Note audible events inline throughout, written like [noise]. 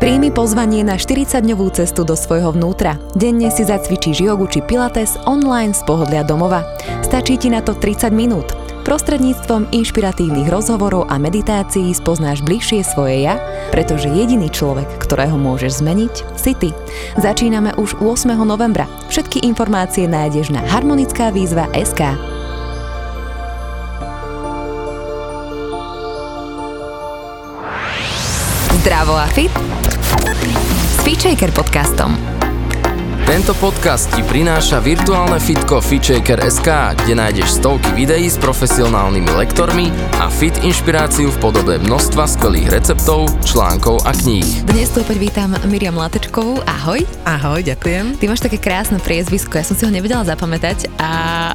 Príjmi pozvanie na 40-dňovú cestu do svojho vnútra. Denne si zacvičíš jogu či pilates online z pohodlia domova. Stačí ti na to 30 minút. Prostredníctvom inšpiratívnych rozhovorov a meditácií spoznáš bližšie svoje ja, pretože jediný človek, ktorého môžeš zmeniť, si ty. Začíname už 8. novembra. Všetky informácie nájdeš na harmonická výzva SK. Zdravo a fit Feature podcastom. Tento podcast ti prináša virtuálne fitko FitShaker.sk, kde nájdeš stovky videí s profesionálnymi lektormi a fit inšpiráciu v podobe množstva skvelých receptov, článkov a kníh. Dnes tu opäť vítam Miriam Latečkovú. Ahoj. Ahoj, ďakujem. Ty máš také krásne priezvisko, ja som si ho nevedela zapamätať a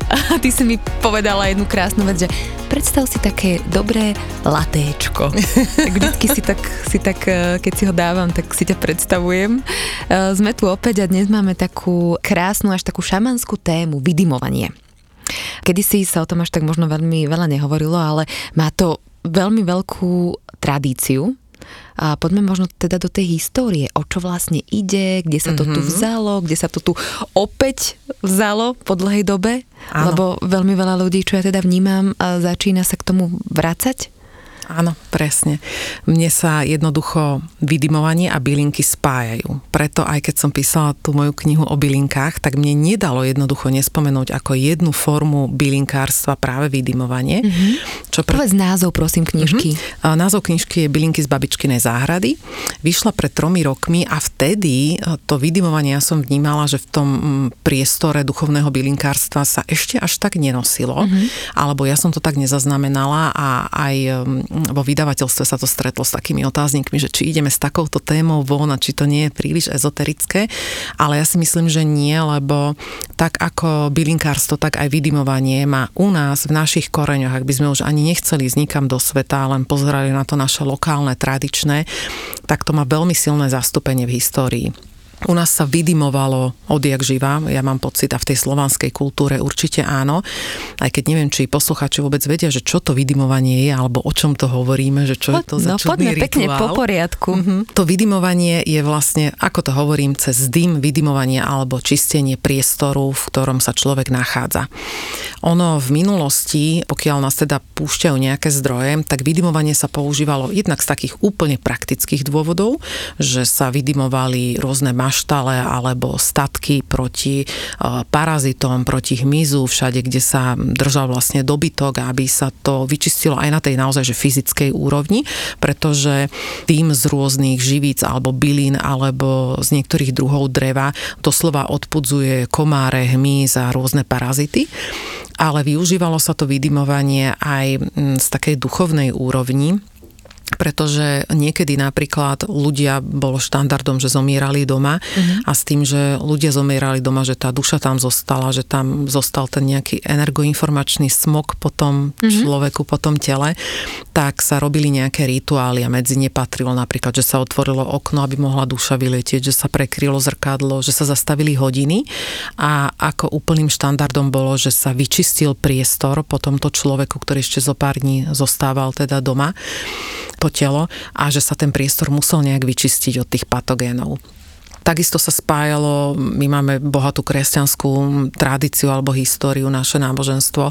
[laughs] ty si mi povedala jednu krásnu vec, že predstav si také dobré latéčko. tak [laughs] vždycky si tak, si tak, eh, keď si ho dávam, tak si ťa predstavujem. Eh, sme tu opäť a dnes máme takú krásnu, až takú šamanskú tému, vydimovanie. Kedy si sa o tom až tak možno veľmi veľa nehovorilo, ale má to veľmi veľkú tradíciu, a poďme možno teda do tej histórie, o čo vlastne ide, kde sa to mm-hmm. tu mhm. vzalo, kde sa to tu opäť vzalo po dlhej dobe, Áno. lebo veľmi veľa ľudí, čo ja teda vnímam, začína sa k tomu vrácať Áno, presne. Mne sa jednoducho vydimovanie a bylinky spájajú. Preto aj keď som písala tú moju knihu o bylinkách, tak mne nedalo jednoducho nespomenúť ako jednu formu bylinkárstva práve vydimovanie. Mm-hmm. Čo pre... Povedz názov, prosím, knižky. Mm-hmm. Názov knižky je Bylinky z babičkinej záhrady. Vyšla pred tromi rokmi a vtedy to vydimovanie ja som vnímala, že v tom priestore duchovného bylinkárstva sa ešte až tak nenosilo. Mm-hmm. Alebo ja som to tak nezaznamenala a aj vo vydavateľstve sa to stretlo s takými otáznikmi, že či ideme s takouto témou von a či to nie je príliš ezoterické, ale ja si myslím, že nie, lebo tak ako bylinkárstvo, tak aj vydimovanie má u nás v našich koreňoch, ak by sme už ani nechceli ísť nikam do sveta, len pozerali na to naše lokálne, tradičné, tak to má veľmi silné zastúpenie v histórii. U nás sa vydimovalo odjak živa, ja mám pocit, a v tej slovanskej kultúre určite áno, aj keď neviem, či posluchači vôbec vedia, že čo to vydimovanie je, alebo o čom to hovoríme, že čo po, je to za no, poďme rituál. pekne po poriadku. Mm-hmm. To vydimovanie je vlastne, ako to hovorím, cez dym vydimovanie alebo čistenie priestoru, v ktorom sa človek nachádza. Ono v minulosti, pokiaľ nás teda púšťajú nejaké zdroje, tak vydimovanie sa používalo jednak z takých úplne praktických dôvodov, že sa vydimovali rôzne maštale alebo statky proti e, parazitom, proti hmyzu, všade, kde sa držal vlastne dobytok, aby sa to vyčistilo aj na tej naozaj že fyzickej úrovni, pretože tým z rôznych živíc alebo bylín alebo z niektorých druhov dreva doslova odpudzuje komáre, hmyz a rôzne parazity. Ale využívalo sa to vydimovanie aj z takej duchovnej úrovni, pretože niekedy napríklad ľudia, bolo štandardom, že zomierali doma uh-huh. a s tým, že ľudia zomierali doma, že tá duša tam zostala, že tam zostal ten nejaký energoinformačný smog po tom uh-huh. človeku, po tom tele, tak sa robili nejaké rituály a medzi ne patrilo napríklad, že sa otvorilo okno, aby mohla duša vyletieť, že sa prekrylo zrkadlo, že sa zastavili hodiny a ako úplným štandardom bolo, že sa vyčistil priestor po tomto človeku, ktorý ešte zo pár dní zostával teda doma to telo a že sa ten priestor musel nejak vyčistiť od tých patogénov. Takisto sa spájalo, my máme bohatú kresťanskú tradíciu alebo históriu, naše náboženstvo.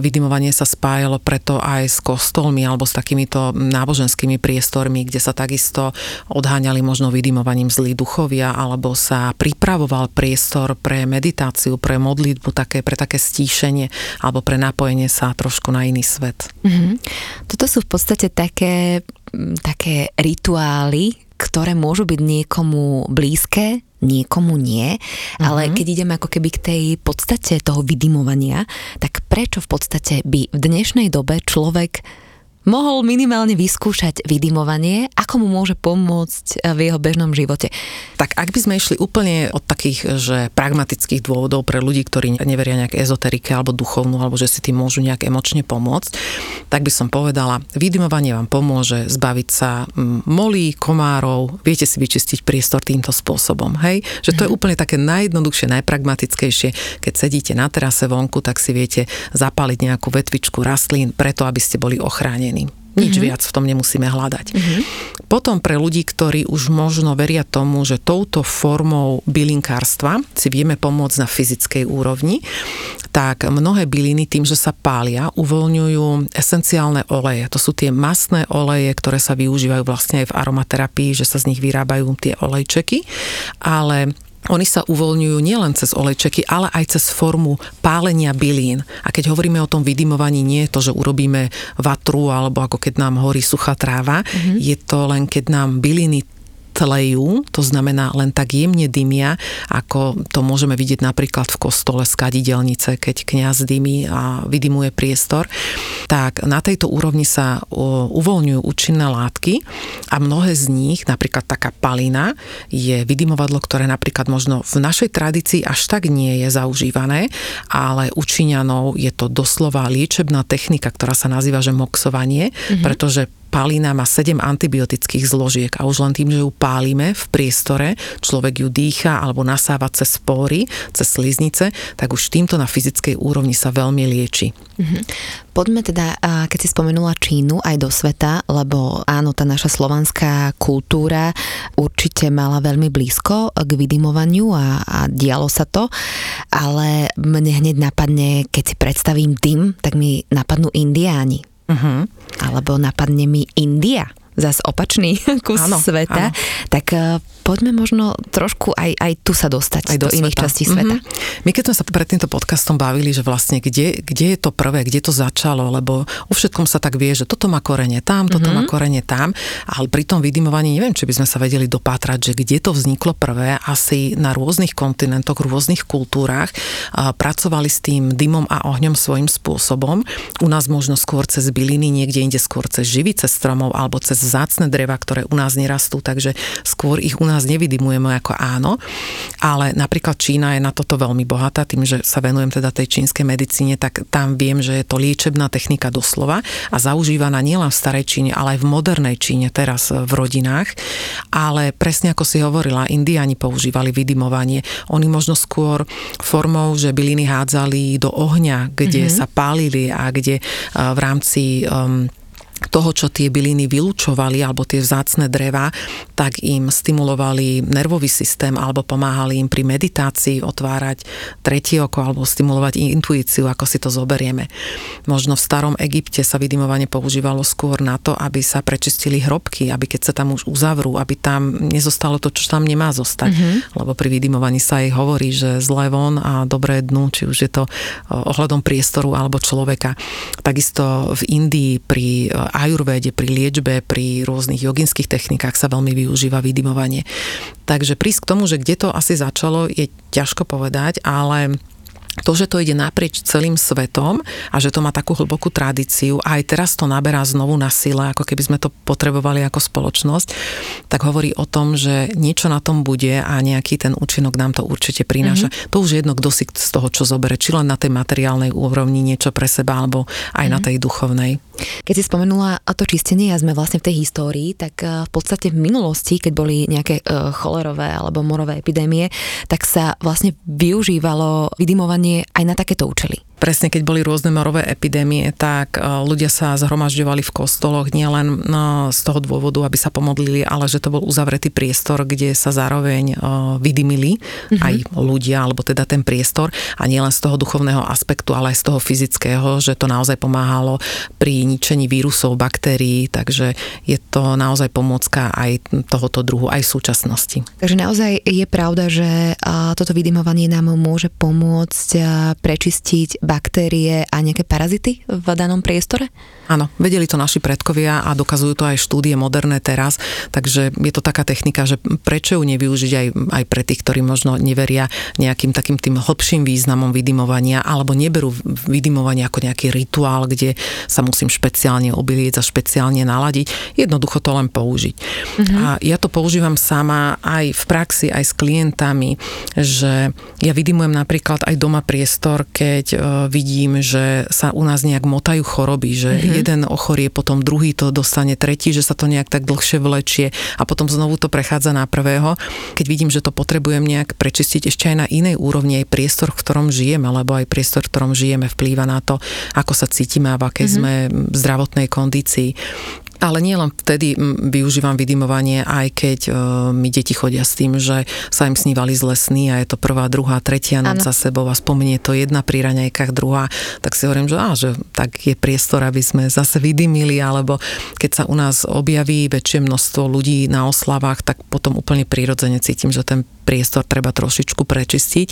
Vydimovanie sa spájalo preto aj s kostolmi alebo s takýmito náboženskými priestormi, kde sa takisto odháňali možno vydimovaním zlí duchovia alebo sa pripravoval priestor pre meditáciu, pre modlitbu, také, pre také stíšenie alebo pre napojenie sa trošku na iný svet. Mm-hmm. Toto sú v podstate také, také rituály, ktoré môžu byť niekomu blízke, niekomu nie, mm-hmm. ale mhm. keď ideme ako keby k tej podstate toho vydimovania, tak prečo v podstate by v dnešnej dobe človek mohol minimálne vyskúšať vydimovanie, ako mu môže pomôcť v jeho bežnom živote. Tak ak by sme išli úplne od takých, že pragmatických dôvodov pre ľudí, ktorí neveria nejak ezoterike alebo duchovnú, alebo že si tým môžu nejak emočne pomôcť, tak by som povedala, vydimovanie vám pomôže zbaviť sa mm, molí, komárov, viete si vyčistiť priestor týmto spôsobom, hej? Že to je mhm. úplne také najjednoduchšie, najpragmatickejšie. Keď sedíte na terase vonku, tak si viete zapaliť nejakú vetvičku rastlín preto, aby ste boli ochránení. Nič mm-hmm. viac v tom nemusíme hľadať. Mm-hmm. Potom pre ľudí, ktorí už možno veria tomu, že touto formou bylinkárstva si vieme pomôcť na fyzickej úrovni, tak mnohé byliny tým, že sa pália, uvoľňujú esenciálne oleje. To sú tie masné oleje, ktoré sa využívajú vlastne aj v aromaterapii, že sa z nich vyrábajú tie olejčeky, ale oni sa uvoľňujú nielen cez olejčeky, ale aj cez formu pálenia bylín. A keď hovoríme o tom vydymovaní, nie je to, že urobíme vatru alebo ako keď nám horí suchá tráva, mm-hmm. je to len keď nám byliny tlejú, to znamená len tak jemne dymia, ako to môžeme vidieť napríklad v kostole z kadidelnice, keď kňaz dymí a vydymuje priestor, tak na tejto úrovni sa uvoľňujú účinné látky a mnohé z nich, napríklad taká palina, je vydymovadlo, ktoré napríklad možno v našej tradícii až tak nie je zaužívané, ale u Číňanov je to doslova liečebná technika, ktorá sa nazýva, že moxovanie, mm-hmm. pretože Palina má 7 antibiotických zložiek a už len tým, že ju pálime v priestore, človek ju dýcha alebo nasáva cez spory, cez sliznice, tak už týmto na fyzickej úrovni sa veľmi lieči. Mm-hmm. Poďme teda, keď si spomenula Čínu aj do sveta, lebo áno, tá naša slovanská kultúra určite mala veľmi blízko k vydymovaniu a, a dialo sa to, ale mne hneď napadne, keď si predstavím dym, tak mi napadnú indiáni. Uh-huh. Alebo napadne mi India zase opačný [laughs] kus áno, sveta, áno. tak uh, poďme možno trošku aj, aj tu sa dostať aj do, do iných častí sveta. Mm-hmm. My keď sme sa pred týmto podcastom bavili, že vlastne kde, kde je to prvé, kde to začalo, lebo u všetkom sa tak vie, že toto má korene tam, toto mm-hmm. má korene tam, ale pri tom vydymovaní neviem, či by sme sa vedeli dopátrať, že kde to vzniklo prvé, asi na rôznych kontinentoch, rôznych kultúrach a pracovali s tým dymom a ohňom svojím spôsobom. U nás možno skôr cez byliny, niekde inde skôr cez živice stromov alebo cez vzácne dreva, ktoré u nás nerastú, takže skôr ich u nás nevydimujeme ako áno. Ale napríklad Čína je na toto veľmi bohatá, tým, že sa venujem teda tej čínskej medicíne, tak tam viem, že je to liečebná technika doslova a zaužívaná nielen v starej Číne, ale aj v modernej Číne teraz v rodinách. Ale presne ako si hovorila, Indiani používali vydimovanie. Oni možno skôr formou, že byliny hádzali do ohňa, kde mm-hmm. sa pálili a kde v rámci um, toho, čo tie byliny vylúčovali, alebo tie vzácne dreva, tak im stimulovali nervový systém alebo pomáhali im pri meditácii otvárať tretie oko alebo stimulovať intuíciu, ako si to zoberieme. Možno v starom Egypte sa vydimovanie používalo skôr na to, aby sa prečistili hrobky, aby keď sa tam už uzavrú, aby tam nezostalo to, čo tam nemá zostať. Mm-hmm. Lebo pri vydimovaní sa aj hovorí, že zlé von a dobré dnu, či už je to ohľadom priestoru alebo človeka. Takisto v Indii pri ajurvéde, pri liečbe, pri rôznych joginských technikách sa veľmi využíva vydymovanie. Takže prísť k tomu, že kde to asi začalo, je ťažko povedať, ale to, že to ide naprieč celým svetom a že to má takú hlbokú tradíciu a aj teraz to naberá znovu na sile, ako keby sme to potrebovali ako spoločnosť, tak hovorí o tom, že niečo na tom bude a nejaký ten účinok nám to určite prináša. Mm-hmm. To už jedno, kto si z toho, čo zobere, či len na tej materiálnej úrovni niečo pre seba, alebo aj mm-hmm. na mhm. tej duchovnej. Keď si spomenula to čistenie a sme vlastne v tej histórii, tak eh, v podstate v minulosti, keď boli nejaké eh, cholerové alebo morové epidémie, tak sa vlastne využívalo vydimovanie aj na takéto účely presne keď boli rôzne morové epidémie, tak e, ľudia sa zhromažďovali v kostoloch nielen no, z toho dôvodu, aby sa pomodlili, ale že to bol uzavretý priestor, kde sa zároveň e, vydymili mm-hmm. aj ľudia, alebo teda ten priestor a nielen z toho duchovného aspektu, ale aj z toho fyzického, že to naozaj pomáhalo pri ničení vírusov, baktérií, takže je to naozaj pomôcka aj tohoto druhu, aj v súčasnosti. Takže naozaj je pravda, že toto vydymovanie nám môže pomôcť prečistiť baktérie a nejaké parazity v danom priestore? Áno, vedeli to naši predkovia a dokazujú to aj štúdie moderné teraz, takže je to taká technika, že prečo ju nevyužiť aj, aj pre tých, ktorí možno neveria nejakým takým tým hlbším významom vydymovania alebo neberú vydymovanie ako nejaký rituál, kde sa musím špeciálne obilieť a špeciálne naladiť. Jednoducho to len použiť. Mm-hmm. A ja to používam sama aj v praxi, aj s klientami, že ja vydymujem napríklad aj doma priestor, keď vidím, že sa u nás nejak motajú choroby, že mm-hmm. jeden ochorie, potom druhý to dostane tretí, že sa to nejak tak dlhšie vlečie a potom znovu to prechádza na prvého. Keď vidím, že to potrebujem nejak prečistiť ešte aj na inej úrovni, aj priestor, v ktorom žijeme, lebo aj priestor, v ktorom žijeme, vplýva na to, ako sa cítime a v akej mm-hmm. sme zdravotnej kondícii. Ale nie len vtedy využívam vydimovanie, aj keď uh, mi deti chodia s tým, že sa im snívali zle sny a je to prvá, druhá, tretia noc za sebou a spomenie to jedna pri raňajkách, druhá, tak si hovorím, že, á, že tak je priestor, aby sme zase vydymili, alebo keď sa u nás objaví väčšie množstvo ľudí na oslavách, tak potom úplne prirodzene cítim, že ten priestor treba trošičku prečistiť.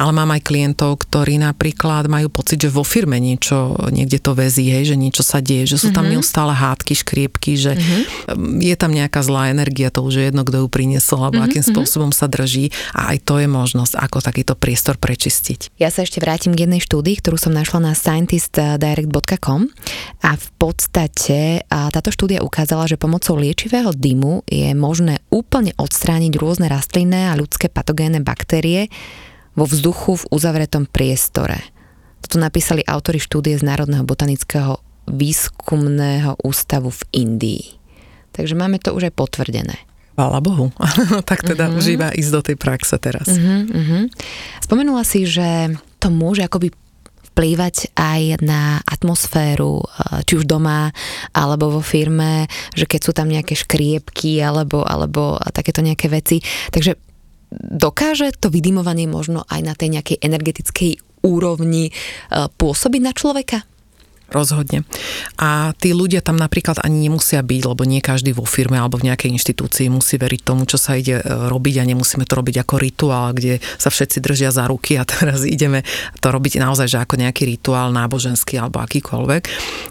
Ale mám aj klientov, ktorí napríklad majú pocit, že vo firme niečo, niekde to vezí, hej, že niečo sa deje, že sú tam mm-hmm. neustále hádky, škriepky, že mm-hmm. je tam nejaká zlá energia, to už je jedno, kto ju priniesol, alebo mm-hmm. akým mhm. spôsobom sa drží a aj to je možnosť, ako takýto priestor prečistiť. Ja sa ešte vrátim k jednej štúdii, ktorú som našla na scientistdirect.com a v podstate táto štúdia ukázala, že pomocou liečivého dymu je možné úplne odstrániť rôzne rastlinné a ľudské patogénne baktérie vo vzduchu v uzavretom priestore. Toto napísali autory štúdie z Národného botanického výskumného ústavu v Indii. Takže máme to už aj potvrdené. Chvála Bohu. [laughs] tak teda uh-huh. už iba ísť do tej praxe teraz. Uh-huh, uh-huh. Spomenula si, že to môže akoby vplývať aj na atmosféru, eh, či už doma, alebo vo firme, že keď sú tam nejaké škriepky, alebo, alebo takéto nejaké veci. Takže dokáže to vydimovanie možno aj na tej nejakej energetickej úrovni eh, pôsobiť na človeka? Rozhodne. A tí ľudia tam napríklad ani nemusia byť, lebo nie každý vo firme alebo v nejakej inštitúcii musí veriť tomu, čo sa ide e, robiť a nemusíme to robiť ako rituál, kde sa všetci držia za ruky a [laughs] teraz ideme to robiť naozaj, že ako nejaký rituál náboženský alebo akýkoľvek.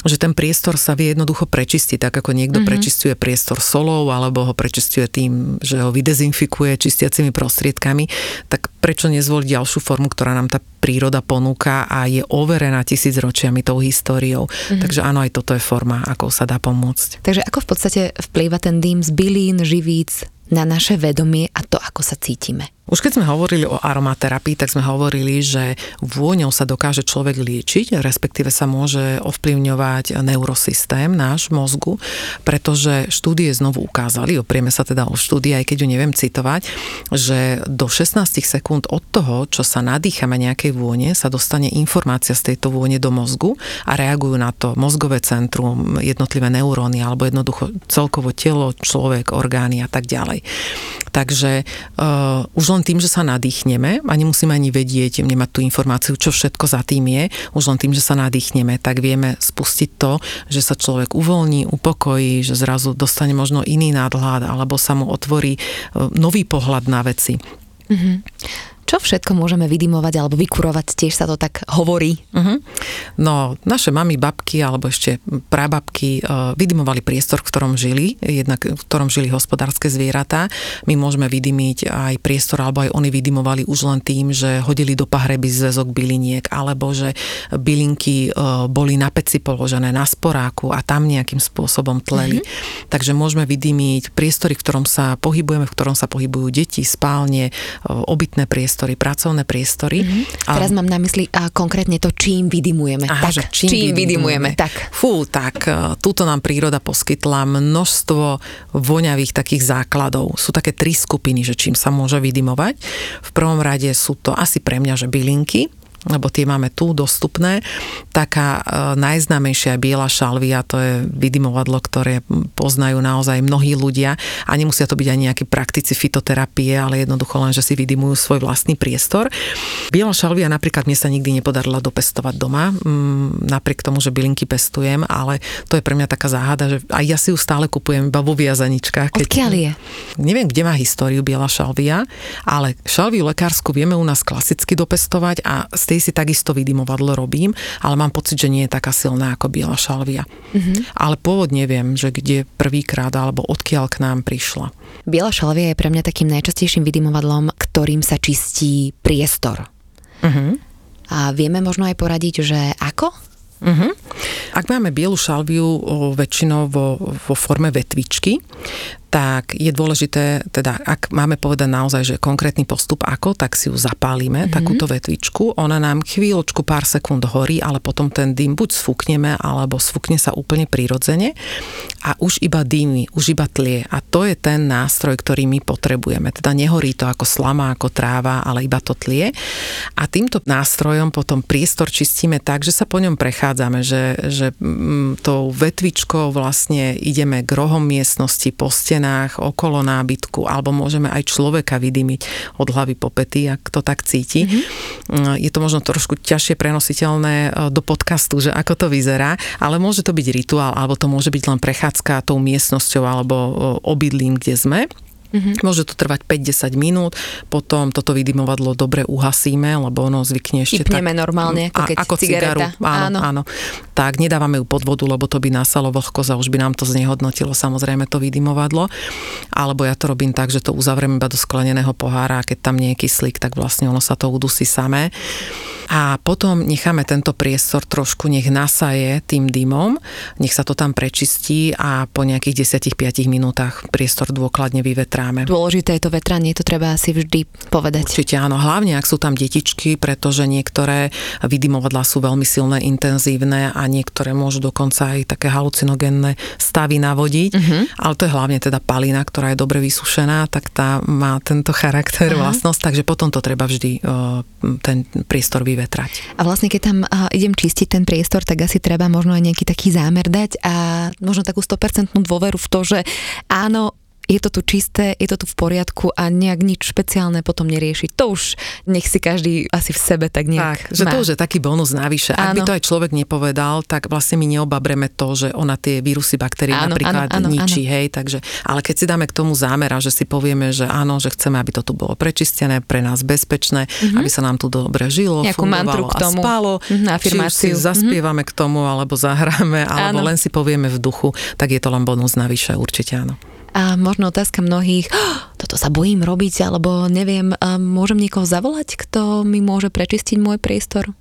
Že ten priestor sa vie jednoducho prečistiť, tak ako niekto mm-hmm. prečistuje priestor solou alebo ho prečistuje tým, že ho vydezinfikuje čistiacimi prostriedkami, tak prečo nezvoliť ďalšiu formu, ktorá nám tá príroda ponúka a je overená tisícročiami tou históriou. Mm-hmm. Takže áno, aj toto je forma, ako sa dá pomôcť. Takže ako v podstate vplýva ten dým z bylín, živíc na naše vedomie a to, ako sa cítime? Už keď sme hovorili o aromaterapii, tak sme hovorili, že vôňou sa dokáže človek liečiť, respektíve sa môže ovplyvňovať neurosystém náš mozgu, pretože štúdie znovu ukázali, oprieme sa teda o štúdie, aj keď ju neviem citovať, že do 16 sekúnd od toho, čo sa nadýchame nejakej vône, sa dostane informácia z tejto vône do mozgu a reagujú na to mozgové centrum, jednotlivé neuróny alebo jednoducho celkovo telo, človek, orgány a tak ďalej. Takže uh, už len tým, že sa nadýchneme a nemusíme ani vedieť, nemať tú informáciu, čo všetko za tým je, už len tým, že sa nadýchneme, tak vieme spustiť to, že sa človek uvoľní, upokojí, že zrazu dostane možno iný nadhľad alebo sa mu otvorí uh, nový pohľad na veci. Mm-hmm. Čo všetko môžeme vydimovať alebo vykurovať? Tiež sa to tak hovorí. Uh-huh. No, naše mamy, babky alebo ešte prababky uh, vydimovali priestor, v ktorom žili, jednak v ktorom žili hospodárske zvieratá. My môžeme vydimiť aj priestor, alebo aj oni vydimovali už len tým, že hodili do pahreby zväzok byliniek, alebo že bylinky uh, boli na peci položené na sporáku a tam nejakým spôsobom tleli. Uh-huh. Takže môžeme vydimiť priestory, v ktorom sa pohybujeme, v ktorom sa pohybujú deti, spálne, uh, obytné priestory pracovné priestory. Mm-hmm. A... Teraz mám na mysli a konkrétne to, čím vydimujeme. Aha, tak, že čím, čím vydimujeme. Tak. Fú, tak e, túto nám príroda poskytla množstvo voňavých takých základov. Sú také tri skupiny, že čím sa môže vydimovať. V prvom rade sú to asi pre mňa, že bylinky, lebo tie máme tu dostupné. Taká e, najznámejšia biela šalvia, to je vydimovadlo, ktoré poznajú naozaj mnohí ľudia a nemusia to byť ani nejakí praktici fitoterapie, ale jednoducho len, že si vydimujú svoj vlastný priestor. Biela šalvia napríklad mne sa nikdy nepodarila dopestovať doma, mm, napriek tomu, že bylinky pestujem, ale to je pre mňa taká záhada, že aj ja si ju stále kupujem iba vo viazaničkách. Keď, Odkiaľ je? Neviem, kde má históriu biela šalvia, ale šalviu lekársku vieme u nás klasicky dopestovať a z tej si takisto vydimovadlo robím, ale mám pocit, že nie je taká silná ako biela šalvia. Mm-hmm. Ale pôvod neviem, že kde prvýkrát alebo odkiaľ k nám prišla. Biela šalvia je pre mňa takým najčastejším vydimovadlom, ktorým sa čistí priestor. Mm-hmm. A vieme možno aj poradiť, že ako? Uh-huh. Ak máme bielu šalviu o, väčšinou vo, vo forme vetvičky, tak je dôležité, teda ak máme povedať naozaj, že konkrétny postup ako, tak si ju zapálime, mm-hmm. takúto vetvičku, ona nám chvíľočku, pár sekúnd horí, ale potom ten dym buď sfúkneme, alebo sfúkne sa úplne prirodzene a už iba dýmy, už iba tlie. A to je ten nástroj, ktorý my potrebujeme. Teda nehorí to ako slama, ako tráva, ale iba to tlie. A týmto nástrojom potom priestor čistíme tak, že sa po ňom prechádzame, že, že mm, tou vetvičkou vlastne ideme k rohom miestnosti, po stenách, okolo nábytku, alebo môžeme aj človeka vydymiť od hlavy po pety, ak to tak cíti. Mm-hmm. Je to možno trošku ťažšie prenositeľné e, do podcastu, že ako to vyzerá, ale môže to byť rituál, alebo to môže byť len prechádzka tou miestnosťou alebo e, obydlím, kde sme. Mm-hmm. Môže to trvať 5-10 minút, potom toto vydymovadlo dobre uhasíme, lebo ono zvykne ešte Vypneme tak... normálne, ako keď ako cigareta. cigaru. Áno, áno. áno. Tak nedávame ju pod vodu, lebo to by nasalo vlhkosť a už by nám to znehodnotilo samozrejme to vydymovadlo. Alebo ja to robím tak, že to uzavriem iba do skleneného pohára a keď tam nie je kyslík, tak vlastne ono sa to udusí samé a potom necháme tento priestor trošku, nech nasaje tým dymom, nech sa to tam prečistí a po nejakých 10-5 minútach priestor dôkladne vyvetráme. Dôležité je to vetranie, to treba asi vždy povedať. Určite áno, hlavne ak sú tam detičky, pretože niektoré vydymovadlá sú veľmi silné, intenzívne a niektoré môžu dokonca aj také halucinogénne stavy navodiť, uh-huh. ale to je hlavne teda palina, ktorá je dobre vysušená, tak tá má tento charakter, uh-huh. vlastnosť, takže potom to treba vždy ten priestor vyvetrať vyvetrať. A vlastne keď tam idem čistiť ten priestor, tak asi treba možno aj nejaký taký zámer dať a možno takú 100% dôveru v to, že áno, je to tu čisté, je to tu v poriadku a nejak nič špeciálne potom neriešiť. To už nech si každý asi v sebe tak nejak Tak, že má. to už je taký bonus navyše. Ak by to aj človek nepovedal, tak vlastne my neobabreme to, že ona tie vírusy, baktérie áno, napríklad áno, áno, ničí, áno. hej, takže, ale keď si dáme k tomu zámera, že si povieme, že áno, že chceme, aby to tu bolo prečistené, pre nás bezpečné, mm-hmm. aby sa nám tu dobre žilo, Nejakú fungovalo k tomu. a spalo, mm, či už si zaspievame mm-hmm. k tomu, alebo zahráme, alebo áno. len si povieme v duchu, tak je to len bonus navyše, určite áno. A možno otázka mnohých, oh, toto sa bojím robiť, alebo neviem, môžem niekoho zavolať, kto mi môže prečistiť môj priestor?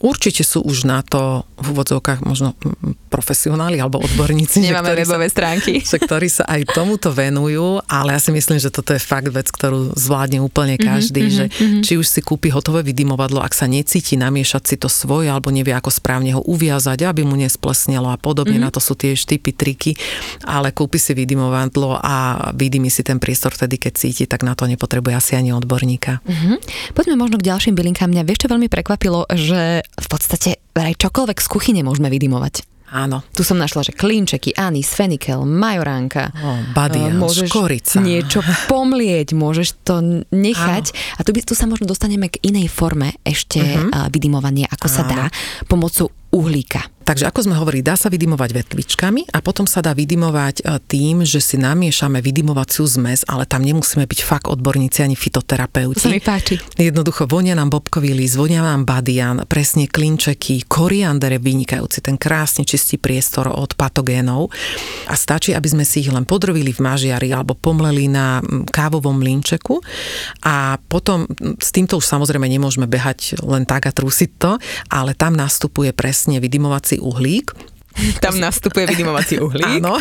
Určite sú už na to v úvodzovkách možno profesionáli alebo odborníci. Nemáme webové sa, stránky. [laughs] Že, ktorí sa aj tomuto venujú, ale ja si myslím, že toto je fakt vec, ktorú zvládne úplne mhm, každý, mm-hmm, že mm-hmm. či už si kúpi hotové vydymovadlo, ak sa necíti namiešať si to svoje alebo nevie ako správne ho uviazať, aby mu nesplesnelo a podobne, mm-hmm. na to sú tie štipy, triky, ale kúpi si vydymovadlo a vydymi si ten priestor vtedy, keď cíti, tak na to nepotrebuje asi ani odborníka. Mm-hmm. Poďme možno k ďalším bylinkám. Mňa vieš, čo veľmi prekvapilo, že v podstate aj čokoľvek z kuchyne môžeme vydimovať. Áno. Tu som našla, že klinčeky, anis, fenikel, majoránka. Oh, badia, môžeš škorica. niečo [laughs] pomlieť, môžeš to nechať. Áno. A tu, tu sa možno dostaneme k inej forme ešte uh-huh. vydimovania, ako Áno. sa dá, pomocou uhlíka. Takže ako sme hovorili, dá sa vydimovať vetvičkami a potom sa dá vydimovať e, tým, že si namiešame vydimovaciu zmes, ale tam nemusíme byť fakt odborníci ani fitoterapeuti. To sa mi páči. Jednoducho vonia nám bobkový list, vonia nám badian, presne klinčeky, koriander je vynikajúci, ten krásne čistý priestor od patogénov a stačí, aby sme si ich len podrobili v mažiari alebo pomleli na kávovom linčeku a potom s týmto už samozrejme nemôžeme behať len tak a trúsiť to, ale tam nastupuje presne vydymovací uhlík, tam nastupuje vydymovací uhlík. Áno,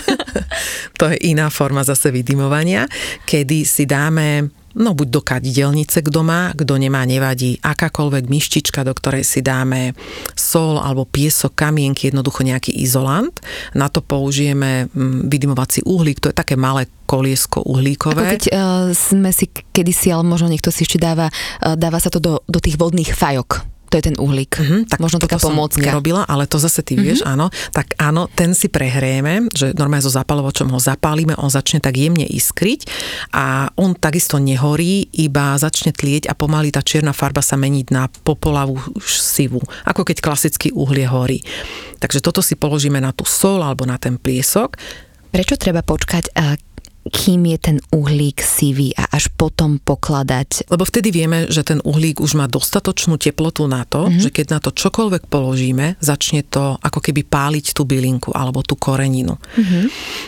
to je iná forma zase vydymovania, kedy si dáme no buď do kadidelnice, kto má, kto nemá, nevadí, akákoľvek myštička, do ktorej si dáme sol alebo piesok, kamienky, jednoducho nejaký izolant. Na to použijeme mm, vydymovací uhlík, to je také malé koliesko uhlíkové. Ako keď uh, sme si kedysi, ale možno niekto si ešte dáva, uh, dáva sa to do, do tých vodných fajok to je ten uhlík. Uh-huh, tak Možno taká pomôcka. nerobila, ale to zase ty vieš, uh-huh. áno. Tak áno, ten si prehrieme, že normálne so zapalovačom ho zapálime, on začne tak jemne iskriť a on takisto nehorí, iba začne tlieť a pomaly tá čierna farba sa meniť na popolavú sivu, ako keď klasický uhlie horí. Takže toto si položíme na tú sol alebo na ten pliesok. Prečo treba počkať, kým je ten uhlík sivý a až potom pokladať. Lebo vtedy vieme, že ten uhlík už má dostatočnú teplotu na to, mm-hmm. že keď na to čokoľvek položíme, začne to ako keby páliť tú bylinku alebo tú koreninu. Mm-hmm.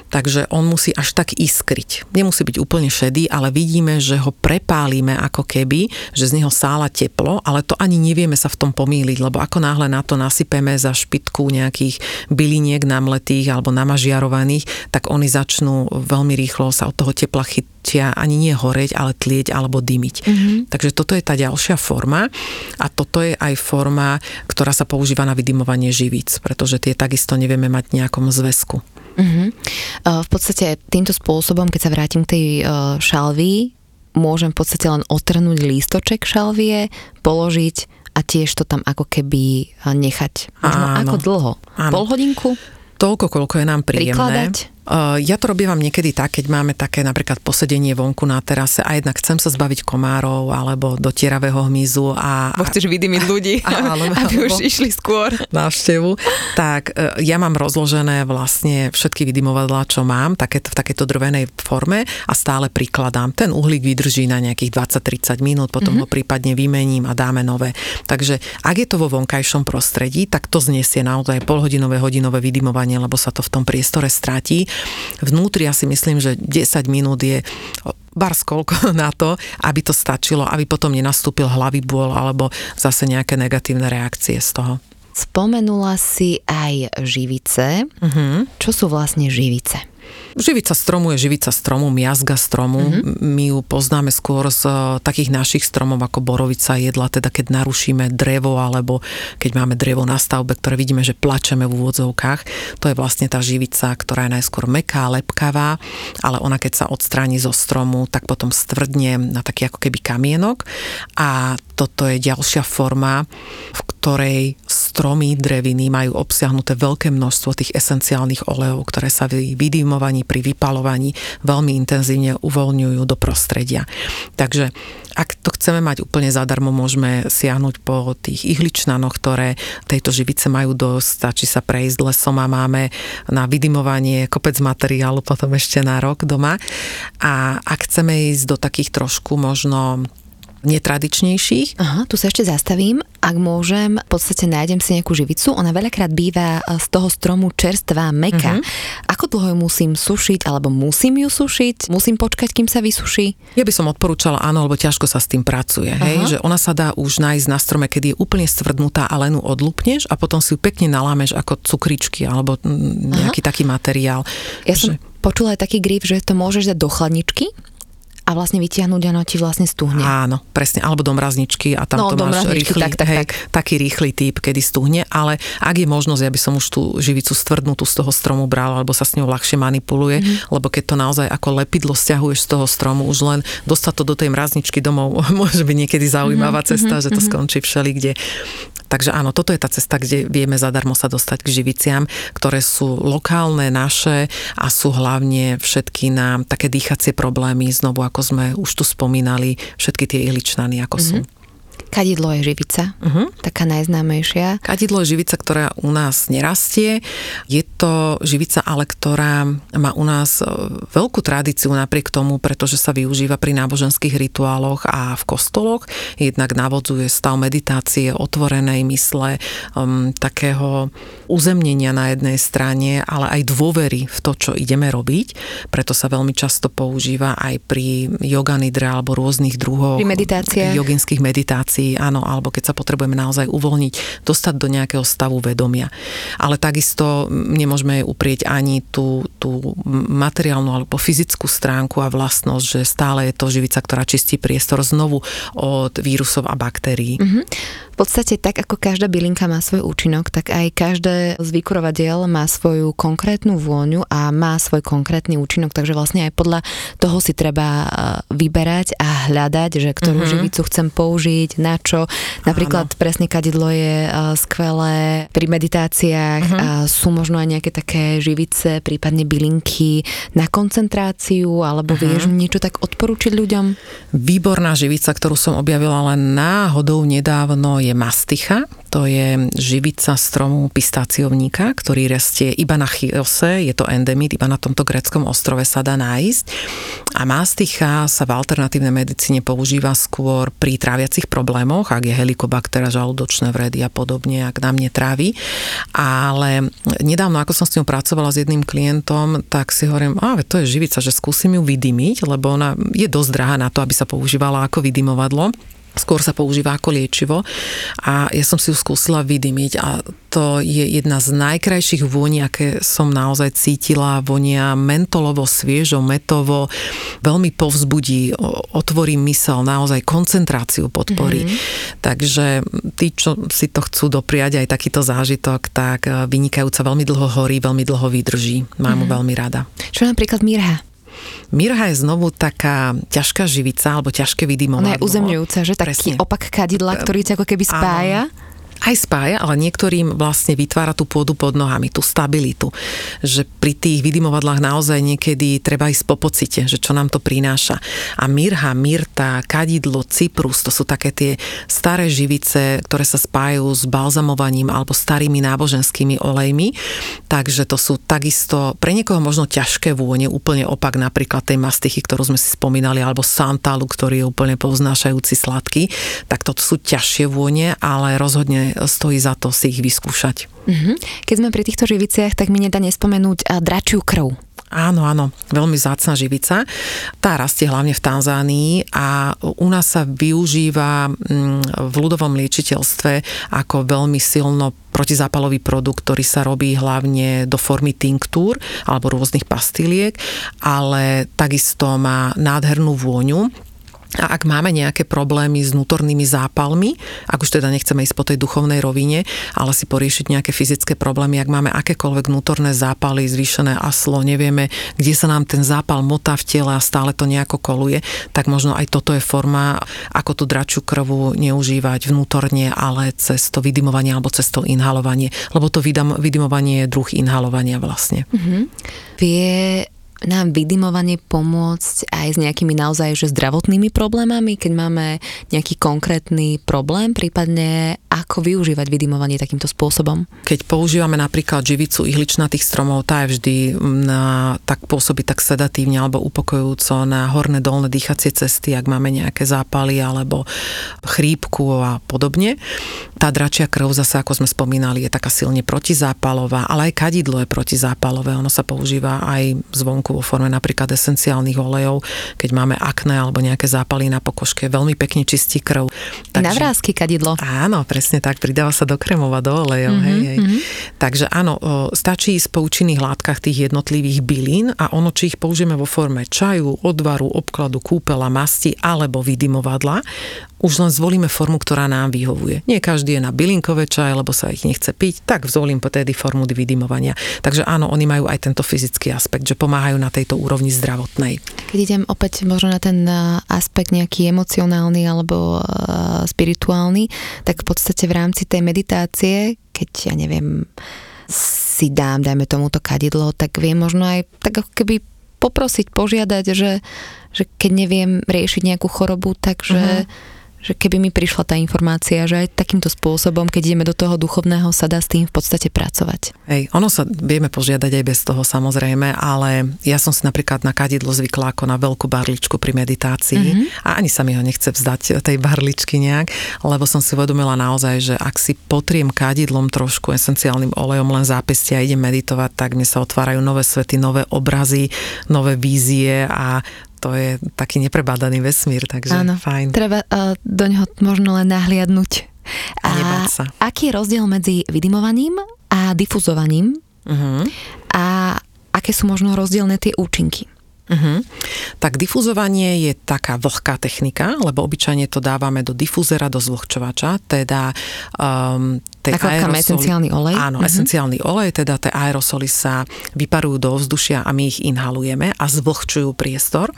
Takže on musí až tak iskryť. Nemusí byť úplne šedý, ale vidíme, že ho prepálime ako keby, že z neho sála teplo, ale to ani nevieme sa v tom pomýliť, lebo ako náhle na to nasypeme za špitku nejakých byliniek namletých alebo namažiarovaných, tak oni začnú veľmi rýchlo sa od toho tepla chytia ani nie horeť, ale tlieť alebo dymiť. Mm-hmm. Takže toto je tá ďalšia forma a toto je aj forma, ktorá sa používa na vydymovanie živíc, pretože tie takisto nevieme mať v nejakom zväzku. Uh-huh. V podstate týmto spôsobom, keď sa vrátim k tej šalvii, môžem v podstate len otrhnúť lístoček šalvie, položiť a tiež to tam ako keby nechať. Možno Áno. ako dlho? Áno. Pol hodinku? Toľko, koľko je nám príjemné. Prikladať? Uh, ja to robievam niekedy tak, keď máme také napríklad posedenie vonku na terase a jednak chcem sa zbaviť komárov alebo dotieravého hmyzu a... Bo chceš vydymiť ľudí, [laughs] a, alebo, [laughs] aby už išli skôr. Návštevu. Tak uh, ja mám rozložené vlastne všetky vydymovadlá, čo mám, také, v takejto drvenej forme a stále prikladám. Ten uhlík vydrží na nejakých 20-30 minút, potom mm-hmm. ho prípadne vymením a dáme nové. Takže ak je to vo vonkajšom prostredí, tak to znesie naozaj polhodinové, hodinové vydymovanie, lebo sa to v tom priestore stratí Vnútri ja si myslím, že 10 minút je bar koľko [laughs] na to, aby to stačilo, aby potom nenastúpil hlavy bôl alebo zase nejaké negatívne reakcie z toho. Spomenula si aj živice. Uh-huh. Čo sú vlastne živice? Živica stromu je živica stromu, miazga stromu. Mm-hmm. My ju poznáme skôr z eh, takých našich stromov ako borovica jedla, teda keď narušíme drevo alebo keď máme drevo na stavbe, ktoré vidíme, že plačeme v úvodzovkách. To je vlastne tá živica, ktorá je najskôr meká, lepkavá, ale ona keď sa odstráni zo stromu, tak potom stvrdne na taký ako keby kamienok a toto je ďalšia forma, v ktorej stromy, dreviny majú obsiahnuté veľké množstvo tých esenciálnych olejov, ktoré sa v vydýmovaní, pri vypalovaní veľmi intenzívne uvoľňujú do prostredia. Takže ak to chceme mať úplne zadarmo, môžeme siahnuť po tých ihličnanoch, ktoré tejto živice majú dosť, stačí sa prejsť lesom a máme na vydymovanie kopec materiálu potom ešte na rok doma. A ak chceme ísť do takých trošku možno netradičnejších. Aha, tu sa ešte zastavím. Ak môžem, v podstate nájdem si nejakú živicu. Ona veľakrát býva z toho stromu čerstvá, meka. Uh-huh. Ako dlho ju musím sušiť, alebo musím ju sušiť? Musím počkať, kým sa vysuší? Ja by som odporúčala áno, lebo ťažko sa s tým pracuje. Uh-huh. Hej? Že ona sa dá už nájsť na strome, keď je úplne stvrdnutá a len ju odlupneš a potom si ju pekne nalámeš ako cukričky alebo nejaký uh-huh. taký materiál. Ja že... som počula aj taký grif, že to môžeš dať do chladničky a vlastne vytiahnuť ono ti vlastne stuhne. Áno, presne, alebo do mrazničky a tam no, to máš rýchly, tak, tak, hej, tak. taký rýchly typ, kedy stuhne, ale ak je možnosť, ja by som už tú živicu stvrdnutú z toho stromu bral, alebo sa s ňou ľahšie manipuluje, mm-hmm. lebo keď to naozaj ako lepidlo stiahuješ z toho stromu, už len dostať to do tej mrazničky domov [laughs] môže byť niekedy zaujímavá mm-hmm, cesta, mm-hmm, že to mm-hmm. skončí všeli kde. Takže áno, toto je tá cesta, kde vieme zadarmo sa dostať k živiciam, ktoré sú lokálne, naše a sú hlavne všetky na také dýchacie problémy, znovu ako sme už tu spomínali, všetky tie ihličnany, ako mm-hmm. sú. Kadidlo je živica, uh-huh. taká najznámejšia. Kadidlo je živica, ktorá u nás nerastie. Je to živica, ale ktorá má u nás e, veľkú tradíciu napriek tomu, pretože sa využíva pri náboženských rituáloch a v kostoloch. Jednak navodzuje stav meditácie, otvorenej mysle, um, takého uzemnenia na jednej strane, ale aj dôvery v to, čo ideme robiť. Preto sa veľmi často používa aj pri yoganidre alebo rôznych druhov joginských meditácií situácii, áno, alebo keď sa potrebujeme naozaj uvoľniť, dostať do nejakého stavu vedomia. Ale takisto nemôžeme uprieť ani tú, tú materiálnu alebo fyzickú stránku a vlastnosť, že stále je to živica, ktorá čistí priestor znovu od vírusov a baktérií. Mm-hmm. V podstate tak, ako každá bylinka má svoj účinok, tak aj každé z vykurovadiel má svoju konkrétnu vôňu a má svoj konkrétny účinok, takže vlastne aj podľa toho si treba vyberať a hľadať, že ktorú mm-hmm. živicu chcem použiť, na čo. Napríklad Áno. presne kadidlo je uh, skvelé pri meditáciách uh-huh. a sú možno aj nejaké také živice, prípadne bylinky na koncentráciu, alebo uh-huh. vieš niečo tak odporúčiť ľuďom? Výborná živica, ktorú som objavila len náhodou nedávno je masticha. To je živica stromu pistáciovníka, ktorý rastie iba na Chiose, je to endemit, iba na tomto greckom ostrove sa dá nájsť. A masticha sa v alternatívnej medicíne používa skôr pri tráviacich problémoch, ak je helikobaktéria, žalúdočné vredy a podobne, ak nám netrávi. Ale nedávno, ako som s ňou pracovala s jedným klientom, tak si hovorím, a to je živica, že skúsim ju vydymiť, lebo ona je dosť drahá na to, aby sa používala ako vydymovadlo skôr sa používa ako liečivo a ja som si ju skúsila vydymiť a to je jedna z najkrajších vôni, aké som naozaj cítila. Vonia mentolovo, sviežo, metovo, veľmi povzbudí, otvorí mysel, naozaj koncentráciu podporí. Mm-hmm. Takže tí, čo si to chcú dopriať aj takýto zážitok, tak e, vynikajúca veľmi dlho horí, veľmi dlho vydrží. Mám mm-hmm. mu veľmi rada. Čo napríklad Mirha? Mirha je znovu taká ťažká živica alebo ťažké vydymovadlo. Ona je uzemňujúca, že taký Presne. opak kadidla, ktorý ťa ako keby spája. Áno aj spája, ale niektorým vlastne vytvára tú pôdu pod nohami, tú stabilitu. Že pri tých vydymovadlách naozaj niekedy treba ísť po pocite, že čo nám to prináša. A mirha, myrta, kadidlo, cyprus, to sú také tie staré živice, ktoré sa spájajú s balzamovaním alebo starými náboženskými olejmi. Takže to sú takisto pre niekoho možno ťažké vône, úplne opak napríklad tej mastichy, ktorú sme si spomínali, alebo santálu, ktorý je úplne povznášajúci sladký. Tak toto sú ťažšie vône, ale rozhodne stojí za to si ich vyskúšať. Mm-hmm. Keď sme pri týchto živiciach, tak mi nedá nespomenúť dračiu krv. Áno, áno, veľmi zácna živica. Tá rastie hlavne v Tanzánii a u nás sa využíva mm, v ľudovom liečiteľstve ako veľmi silno protizápalový produkt, ktorý sa robí hlavne do formy tinktúr alebo rôznych pastiliek, ale takisto má nádhernú vôňu a ak máme nejaké problémy s vnútornými zápalmi, ak už teda nechceme ísť po tej duchovnej rovine, ale si poriešiť nejaké fyzické problémy, ak máme akékoľvek vnútorné zápaly, zvýšené aslo, nevieme, kde sa nám ten zápal motá v tele a stále to nejako koluje, tak možno aj toto je forma, ako tú dračiu krvu neužívať vnútorne, ale cez to vydymovanie alebo cez to inhalovanie, lebo to vydymovanie je druh inhalovania vlastne. Mm-hmm. Vie nám vydymovanie pomôcť aj s nejakými naozaj že zdravotnými problémami, keď máme nejaký konkrétny problém, prípadne ako využívať vydymovanie takýmto spôsobom? Keď používame napríklad živicu ihličnatých stromov, tá je vždy na, tak pôsobí tak sedatívne alebo upokojujúco na horné dolné dýchacie cesty, ak máme nejaké zápaly alebo chrípku a podobne. Tá dračia krv zase, ako sme spomínali, je taká silne protizápalová, ale aj kadidlo je protizápalové. Ono sa používa aj zvonku vo forme napríklad esenciálnych olejov, keď máme akné alebo nejaké zápaly na pokožke. Veľmi pekne čistí krv. Takže, na vrázky kadidlo. Áno, presne tak, pridáva sa do kremova, do olejov. Mm-hmm, hej, hej. Mm-hmm. Takže áno, stačí ísť po účinných látkach tých jednotlivých bylín a ono, či ich použijeme vo forme čaju, odvaru, obkladu, kúpela, masti alebo vydymovadla, už len zvolíme formu, ktorá nám vyhovuje. Nie každý je na bylinkové čaje, lebo sa ich nechce piť, tak zvolím tedy formu vydymovania. Takže áno, oni majú aj tento fyzický aspekt, že pomáhajú na tejto úrovni zdravotnej. Keď idem opäť možno na ten aspekt nejaký emocionálny alebo uh, spirituálny, tak v podstate v rámci tej meditácie, keď ja neviem, si dám, dajme tomuto kadidlo, tak viem možno aj tak ako keby poprosiť, požiadať, že, že keď neviem riešiť nejakú chorobu, takže uh-huh že keby mi prišla tá informácia, že aj takýmto spôsobom, keď ideme do toho duchovného, sa dá s tým v podstate pracovať. Hej, ono sa vieme požiadať aj bez toho samozrejme, ale ja som si napríklad na kadidlo zvykla ako na veľkú barličku pri meditácii mm-hmm. a ani sa mi ho nechce vzdať tej barličky nejak, lebo som si uvedomila naozaj, že ak si potriem kadidlom trošku esenciálnym olejom len zápestia a idem meditovať, tak mi sa otvárajú nové svety, nové obrazy, nové vízie a to je taký neprebádaný vesmír, takže Áno, fajn. Treba uh, do neho možno len nahliadnúť. A, a sa. aký je rozdiel medzi vydymovaním a difuzovaním? Uh-huh. A aké sú možno rozdielne tie účinky? Uh-huh. Tak difuzovanie je taká vlhká technika, lebo obyčajne to dávame do difuzera, do zvlhčovača, teda um, tej aerosoly, esenciálny olej? Áno, uh-huh. esenciálny olej, teda tie aerosoly sa vyparujú do vzdušia a my ich inhalujeme a zvlhčujú priestor.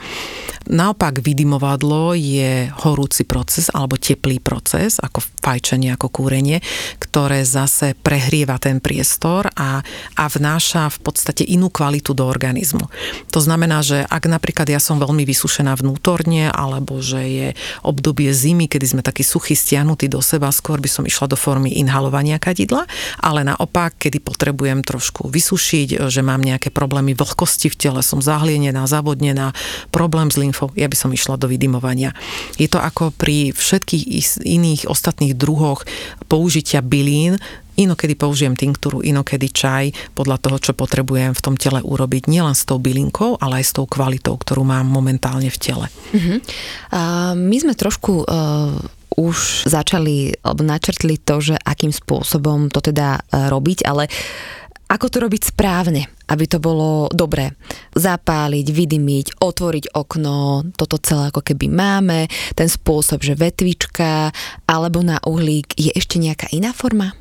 Naopak vydymovadlo je horúci proces alebo teplý proces, ako fajčenie, ako kúrenie, ktoré zase prehrieva ten priestor a, a vnáša v podstate inú kvalitu do organizmu. To znamená, že ak napríklad ja som veľmi vysušená vnútorne, alebo že je obdobie zimy, kedy sme takí suchí, stiahnutí do seba, skôr by som išla do formy inhalovania kadidla, ale naopak, kedy potrebujem trošku vysušiť, že mám nejaké problémy vlhkosti v tele, som zahlienená, zavodnená, problém s lymfou, ja by som išla do vydymovania. Je to ako pri všetkých iných ostatných druhoch použitia bylín, Inokedy použijem tinktúru, inokedy čaj, podľa toho, čo potrebujem v tom tele urobiť, nielen s tou bylinkou, ale aj s tou kvalitou, ktorú mám momentálne v tele. Uh-huh. A my sme trošku uh, už začali, načrtli to, že akým spôsobom to teda e, robiť, ale ako to robiť správne, aby to bolo dobré. Zapáliť, vydymiť, otvoriť okno, toto celé ako keby máme, ten spôsob, že vetvička alebo na uhlík, je ešte nejaká iná forma?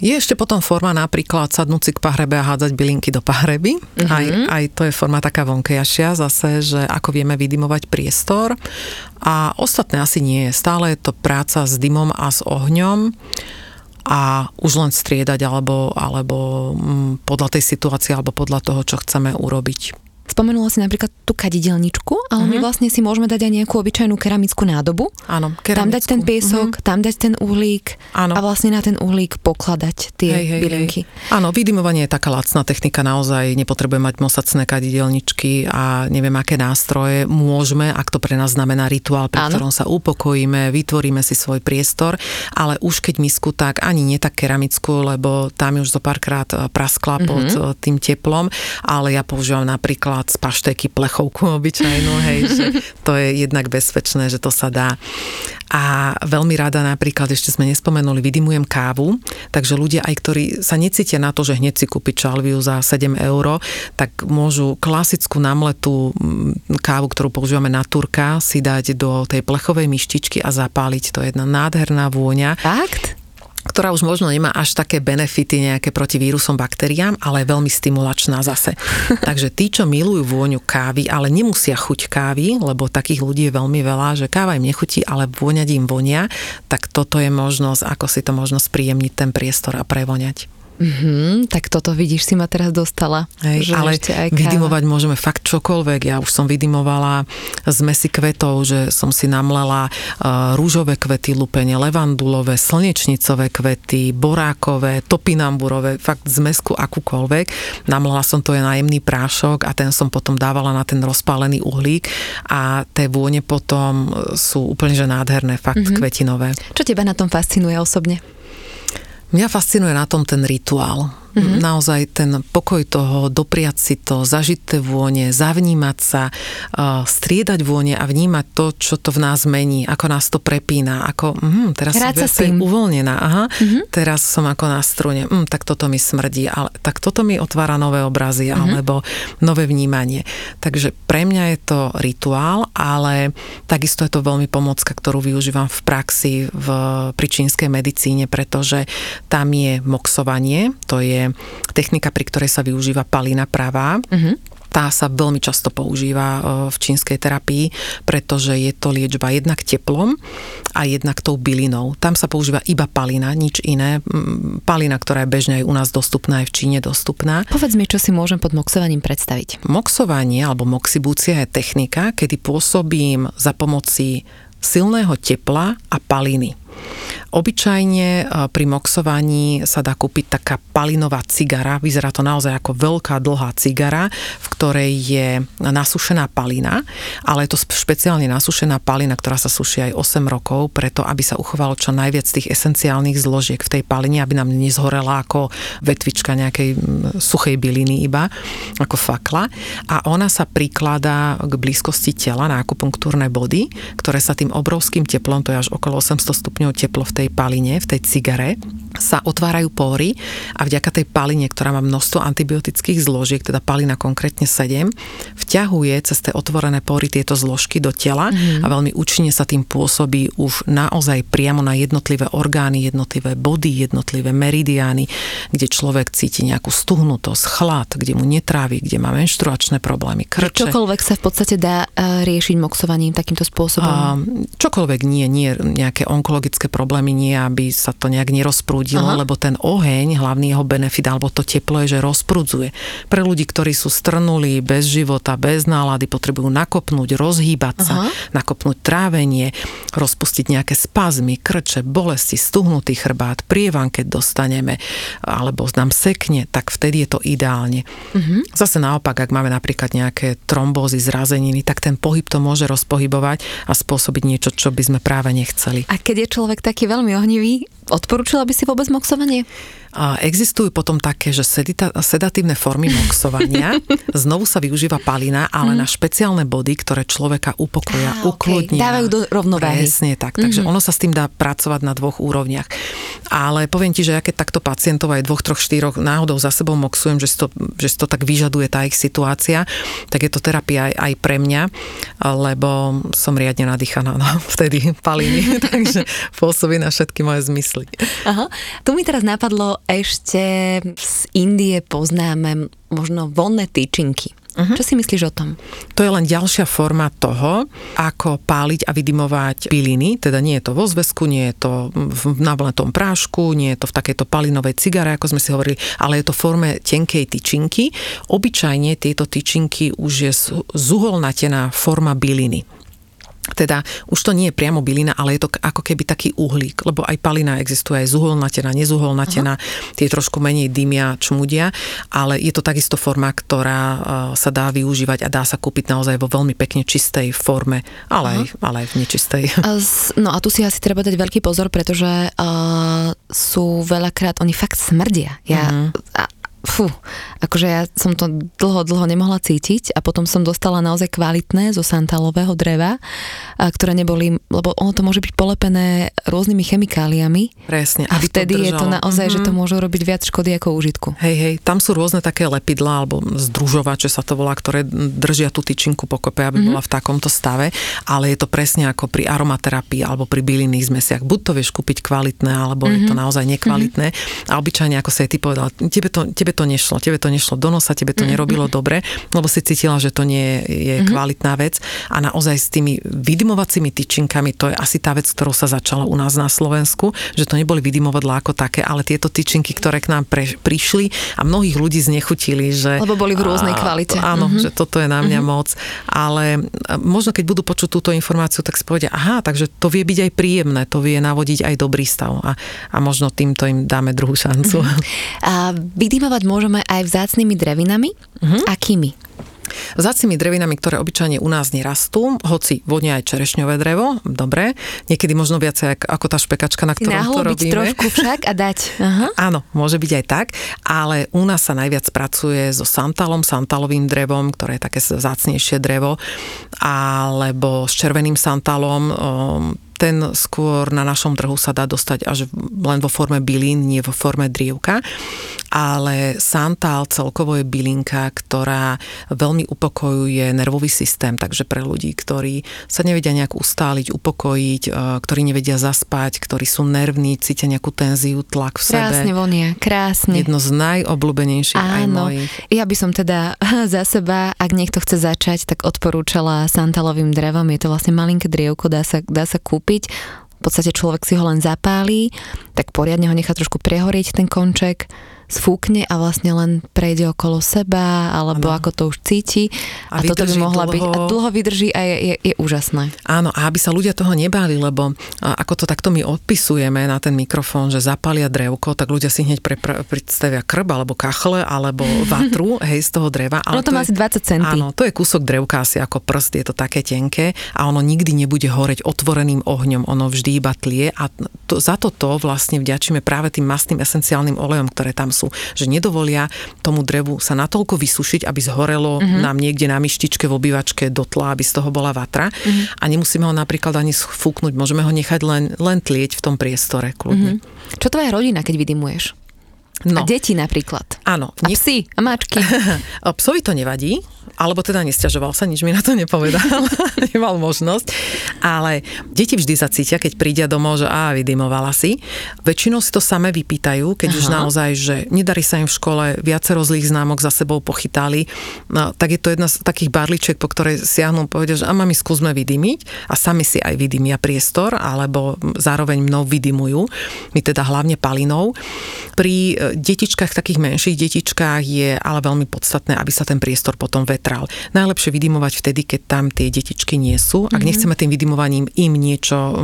Je ešte potom forma napríklad sadnúť si k pahrebe a hádzať bylinky do pahreby. Mm-hmm. Aj, aj to je forma taká vonkejšia zase, že ako vieme vydimovať priestor. A ostatné asi nie je. Stále je to práca s dymom a s ohňom a už len striedať alebo, alebo mm, podľa tej situácie alebo podľa toho, čo chceme urobiť. Spomenula si napríklad tú kadidelničku, ale mm-hmm. my mhm. vlastne si môžeme dať aj nejakú obyčajnú keramickú nádobu. Áno, keramickú. Tam dať ten piesok, mm-hmm. tam dať ten uhlík Áno. a vlastne na ten uhlík pokladať tie hej, hej, bylinky. Hej. Áno, vydymovanie je taká lacná technika, naozaj nepotrebujeme mať mosacné kadidelničky a neviem aké nástroje. Môžeme, ak to pre nás znamená rituál, pri Áno. ktorom sa upokojíme, vytvoríme si svoj priestor, ale už keď misku, tak ani nie tak keramickú, lebo tam už zo párkrát praskla pod eh, tým teplom, ale ja používam napríklad z paštéky plechovku obyčajnú, hej, že to je jednak bezpečné, že to sa dá. A veľmi rada napríklad, ešte sme nespomenuli, vydimujem kávu, takže ľudia aj, ktorí sa necítia na to, že hneď si kúpiť čalviu za 7 eur, tak môžu klasickú namletú mm, kávu, ktorú používame na turka, si dať do tej plechovej myštičky a zapáliť. To je jedna nádherná vôňa. Fakt? Ktorá už možno nemá až také benefity nejaké proti vírusom, baktériám, ale je veľmi stimulačná zase. [laughs] Takže tí, čo milujú vôňu kávy, ale nemusia chuť kávy, lebo takých ľudí je veľmi veľa, že káva im nechutí, ale vôňať im vonia, tak toto je možnosť, ako si to možno spríjemniť ten priestor a prevoňať. Mm-hmm, tak toto vidíš, si ma teraz dostala. Hej, ale aj vydimovať môžeme fakt čokoľvek. Ja už som vydimovala zmesi kvetov, že som si namlela uh, rúžové kvety, lupene, levandulové, slnečnicové kvety, borákové, topinamburové, fakt zmesku akúkoľvek. Namlela som to je najemný prášok a ten som potom dávala na ten rozpálený uhlík a tie vône potom sú úplne že nádherné, fakt mm-hmm. kvetinové. Čo teba na tom fascinuje osobne? Mňa fascinuje na tom ten rituál. Mm-hmm. Naozaj ten pokoj toho, dopriať si to, zažiť tie vône, zavnímať sa, uh, striedať vône a vnímať to, čo to v nás mení, ako nás to prepína, ako mm, teraz Hrať som uvoľnená, aha, mm-hmm. teraz som ako na strune, mm, tak toto mi smrdí, ale tak toto mi otvára nové obrazy mm-hmm. alebo nové vnímanie. Takže pre mňa je to rituál, ale takisto je to veľmi pomocka, ktorú využívam v praxi v, pri čínskej medicíne, pretože tam je moxovanie, to je technika, pri ktorej sa využíva palina pravá. Uh-huh tá sa veľmi často používa e, v čínskej terapii, pretože je to liečba jednak teplom a jednak tou bylinou. Tam sa používa iba palina, nič iné. Palina, ktorá je bežne aj u nás dostupná, aj v Číne dostupná. Povedz mi, čo si môžem pod moxovaním predstaviť. Moxovanie alebo moxibúcia je technika, kedy pôsobím za pomoci silného tepla a paliny. Obyčajne e, pri moxovaní sa dá kúpiť taká palinová cigara. Vyzerá to naozaj ako veľká dlhá cigara, v ktorej je nasušená palina, ale je to špeciálne nasušená palina, ktorá sa suší aj 8 rokov, preto aby sa uchovalo čo najviac tých esenciálnych zložiek v tej paline, aby nám nezhorela ako vetvička nejakej suchej byliny iba, ako fakla. A ona sa prikladá k blízkosti tela na akupunktúrne body, ktoré sa tým obrovským teplom, to je až okolo 800 stupňov teplo v tej paline, v tej cigare, sa otvárajú pory a vďaka tej paline, ktorá má množstvo antibiotických zložiek, teda palina konkrétne 7, vťahuje cez tie otvorené pory tieto zložky do tela mm. a veľmi účinne sa tým pôsobí už naozaj priamo na jednotlivé orgány, jednotlivé body, jednotlivé meridiány, kde človek cíti nejakú stuhnutosť, chlad, kde mu netrávi, kde má menštruačné problémy, krče. Čokoľvek sa v podstate dá uh, riešiť moxovaním takýmto spôsobom? Uh, čokoľvek nie, nie nejaké onkologické problémy, nie aby sa to nejak nerozprúdilo, Aha. lebo ten oheň, hlavný jeho benefit, alebo to teplo je, že rozprudzuje. Pre ľudí, ktorí sú strnulí, bez života, bez nálady, potrebujú nakopnúť, rozhýbať sa, Aha. nakopnúť trávenie, rozpustiť nejaké spazmy, krče, bolesti, stuhnutý chrbát, prievan, keď dostaneme, alebo nám sekne, tak vtedy je to ideálne. Uh-huh. Zase naopak, ak máme napríklad nejaké trombózy, zrazeniny, tak ten pohyb to môže rozpohybovať a spôsobiť niečo, čo by sme práve nechceli. A keď je človek taký veľmi ohnivý, odporúčila by si vôbec moxovanie? A existujú potom také, že sedita, sedatívne formy moxovania, [laughs] znovu sa využíva palina, ale mm. na špeciálne body, ktoré človeka upokoja, ah, ukludnia. Okay. Dávajú do rovnováhy. Presne tak, takže mm-hmm. ono sa s tým dá pracovať na dvoch úrovniach. Ale poviem ti, že ja keď takto pacientov aj dvoch, troch, štyroch náhodou za sebou moxujem, že si to, že si to tak vyžaduje tá ich situácia, tak je to terapia aj, aj pre mňa, lebo som riadne nadýchaná no, [laughs] vtedy paliny, [laughs] takže pôsobí na všetky moje zmysly. Aha. Tu mi teraz napadlo ešte z Indie poznáme možno vonné tyčinky. Uh-huh. Čo si myslíš o tom? To je len ďalšia forma toho, ako páliť a vydimovať piliny. Teda nie je to vo zväzku, nie je to v navletom prášku, nie je to v takejto palinovej cigare, ako sme si hovorili, ale je to v forme tenkej tyčinky. Obyčajne tieto tyčinky už je zuholnatená forma byliny. Teda už to nie je priamo bylina, ale je to ako keby taký uhlík, lebo aj palina existuje aj zuholnatená, nezuholnatená, uh-huh. tie trošku menej dymia, čmudia, ale je to takisto forma, ktorá uh, sa dá využívať a dá sa kúpiť naozaj vo veľmi pekne čistej forme, ale, uh-huh. aj, ale aj v nečistej. No a tu si asi treba dať veľký pozor, pretože uh, sú veľakrát, oni fakt smrdia. Ja, uh-huh. a, fú, akože ja som to dlho, dlho nemohla cítiť a potom som dostala naozaj kvalitné zo santalového dreva, a ktoré neboli, lebo ono to môže byť polepené rôznymi chemikáliami. Presne. A vtedy je to naozaj, mm-hmm. že to mhm. môže robiť viac škody ako užitku. Hej, hej, tam sú rôzne také lepidlá alebo združovače sa to volá, ktoré držia tú tyčinku pokope, aby mm-hmm. bola v takomto stave, ale je to presne ako pri aromaterapii alebo pri bylinných zmesiach. Buď to vieš kúpiť kvalitné, alebo mm-hmm. je to mhm. naozaj nekvalitné. Mm-hmm. A obyčajne, ako sa aj ty povedal, tebe to, tebe to nešlo, tebe to nešlo do nosa, tebe to mm-hmm. nerobilo dobre, lebo si cítila, že to nie je mm-hmm. kvalitná vec a naozaj s tými vydimovacími tyčinkami, to je asi tá vec, ktorou sa začala u nás na Slovensku, že to neboli vydimovadlá ako také, ale tieto tyčinky, ktoré k nám pre, prišli a mnohých ľudí znechutili, že... Lebo boli v rôznej kvalite. Áno, mm-hmm. že toto je na mňa mm-hmm. moc, ale možno keď budú počuť túto informáciu, tak si povedia, aha, takže to vie byť aj príjemné, to vie navodiť aj dobrý stav a, a možno týmto im dáme druhú šancu. Mm-hmm. A vydimovať môžeme aj vzácnými drevinami. Uh-huh. Akými? Vzácnými drevinami, ktoré obyčajne u nás nerastú, hoci vonia aj čerešňové drevo, dobre, niekedy možno viacej ako tá špekačka, na ktorom to robíme. trošku však a dať. [laughs] Aha. Áno, môže byť aj tak, ale u nás sa najviac pracuje so santalom, santalovým drevom, ktoré je také zácnejšie drevo, alebo s červeným santalom, ten skôr na našom trhu sa dá dostať až len vo forme bylín, nie vo forme drievka, ale santál celkovo je bylinka, ktorá veľmi upokojuje nervový systém, takže pre ľudí, ktorí sa nevedia nejak ustáliť, upokojiť, e, ktorí nevedia zaspať, ktorí sú nervní, cítia nejakú tenziu, tlak v sebe. Krásne vonia, krásne. Jedno z najobľúbenejších Áno. aj mojich. Ja by som teda [laughs] za seba, ak niekto chce začať, tak odporúčala santalovým drevom. Je to vlastne malinké drievko, dá sa, dá sa kúpiť kúpiť. V podstate človek si ho len zapálí, tak poriadne ho nechá trošku prehorieť ten konček sfúkne a vlastne len prejde okolo seba, alebo ano. ako to už cíti. A, a toto by mohla dlho... byť. A dlho vydrží a je, je, je úžasné. Áno, a aby sa ľudia toho nebáli, lebo ako to takto my odpisujeme na ten mikrofón, že zapália drevko, tak ľudia si hneď pre, pre, predstavia krb, alebo kachle, alebo [laughs] vatru, hej, z toho dreva. Ale ono to, to má asi 20 centy. Áno, to je kúsok drevka asi ako prst, je to také tenké a ono nikdy nebude horeť otvoreným ohňom, ono vždy iba tlie a to, za toto vlastne vďačíme práve tým mastným esenciálnym olejom, ktoré tam sú sú, že nedovolia tomu drevu sa natoľko vysušiť, aby zhorelo mm-hmm. nám niekde na myštičke v obývačke do tla, aby z toho bola vatra. Mm-hmm. A nemusíme ho napríklad ani sfúknuť, môžeme ho nechať len, len tlieť v tom priestore kľudne. Mm-hmm. Čo tvoja rodina, keď vydimuješ? No. A deti napríklad. Áno. A psi, a mačky. [laughs] Psovi to nevadí, alebo teda nestiažoval sa, nič mi na to nepovedal, [laughs] nemal možnosť. Ale deti vždy zacítia, keď prídia domov, že á, vydimovala si. Väčšinou si to samé vypýtajú, keď Aha. už naozaj, že nedarí sa im v škole, viacero zlých známok za sebou pochytali, no, tak je to jedna z takých barličiek, po ktorej siahnu povedia, že a mami, skúsme vydymiť a sami si aj vydymia priestor, alebo zároveň mnou vydymujú, my teda hlavne palinou. Pri e, detičkách, takých menších detičkách je ale veľmi podstatné, aby sa ten priestor potom vetral. Najlepšie vydimovať vtedy, keď tam tie detičky nie sú. Ak mm-hmm. nechceme tým vydimovaním im niečo,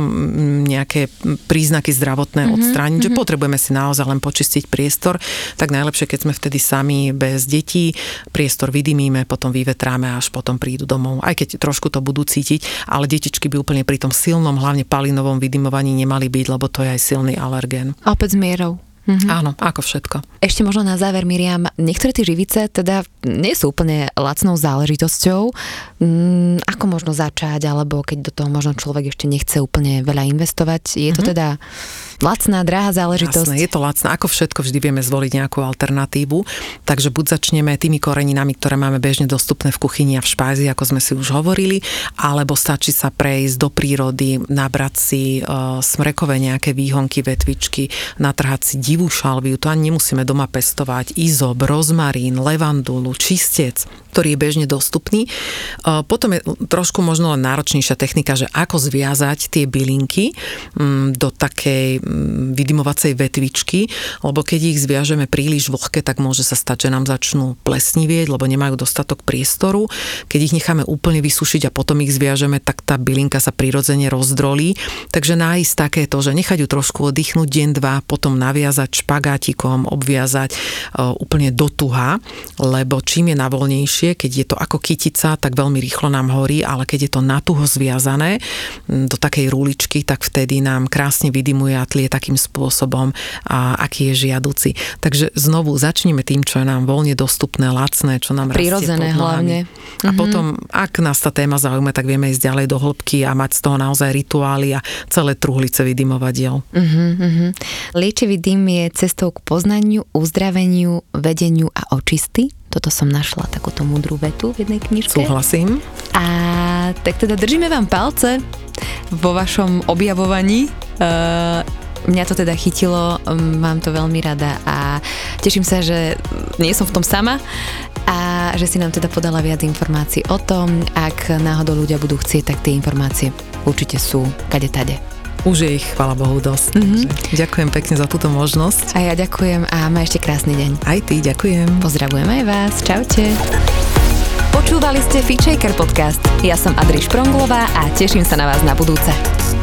nejaké príznaky zdravotné mm-hmm. odstrániť, mm-hmm. že potrebujeme si naozaj len počistiť priestor, tak najlepšie, keď sme vtedy sami bez detí, priestor vydimíme, potom vyvetráme až potom prídu domov. Aj keď trošku to budú cítiť, ale detičky by úplne pri tom silnom, hlavne palinovom vydimovaní nemali byť, lebo to je aj silný alergén. A opäť s mierou. Mm-hmm. Áno, ako všetko. Ešte možno na záver, Miriam, niektoré tie živice teda nie sú úplne lacnou záležitosťou. Mm, ako možno začať, alebo keď do toho možno človek ešte nechce úplne veľa investovať, je to mm-hmm. teda lacná, drahá záležitosť. Jasné, je to lacná. Ako všetko vždy vieme zvoliť nejakú alternatívu. Takže buď začneme tými koreninami, ktoré máme bežne dostupné v kuchyni a v špázi, ako sme si už hovorili, alebo stačí sa prejsť do prírody, nabrať si uh, smrekové nejaké výhonky, vetvičky, natrhať si divú šalviu, to ani nemusíme doma pestovať, izob, rozmarín, levandulu, čistec, ktorý je bežne dostupný. Uh, potom je trošku možno len náročnejšia technika, že ako zviazať tie bylinky um, do takej vydymovacej vetvičky, lebo keď ich zviažeme príliš vlhké, tak môže sa stať, že nám začnú plesnivieť, lebo nemajú dostatok priestoru. Keď ich necháme úplne vysušiť a potom ich zviažeme, tak tá bylinka sa prirodzene rozdrolí. Takže nájsť takéto, že nechať ju trošku oddychnúť deň, dva, potom naviazať špagátikom, obviazať e, úplne do tuha, lebo čím je navoľnejšie, keď je to ako kytica, tak veľmi rýchlo nám horí, ale keď je to natuho zviazané do takej rúličky, tak vtedy nám krásne vydymuje a tlie takým spôsobom, a aký je žiaduci. Takže znovu začneme tým, čo je nám voľne dostupné, lacné, čo nám Prirodzené hlavne. A mm-hmm. potom, ak nás tá téma zaujíma, tak vieme ísť ďalej do hĺbky a mať z toho naozaj rituály a celé truhlice vydymovadiel. Mm-hmm. Liečivý dym je cestou k poznaniu, uzdraveniu, vedeniu a očisty. Toto som našla takúto mudrú vetu v jednej knižke. Súhlasím. A tak teda držíme vám palce vo vašom objavovaní. Uh, mňa to teda chytilo, mám to veľmi rada a teším sa, že nie som v tom sama a že si nám teda podala viac informácií o tom, ak náhodou ľudia budú chcieť, tak tie informácie určite sú kade tade. Už je ich, chvala Bohu, dosť. Mm-hmm. Ďakujem pekne za túto možnosť. A ja ďakujem a má ešte krásny deň. Aj ty, ďakujem. Pozdravujem aj vás. Čaute. Počúvali ste Feature podcast. Ja som Adriš Pronglová a teším sa na vás na budúce.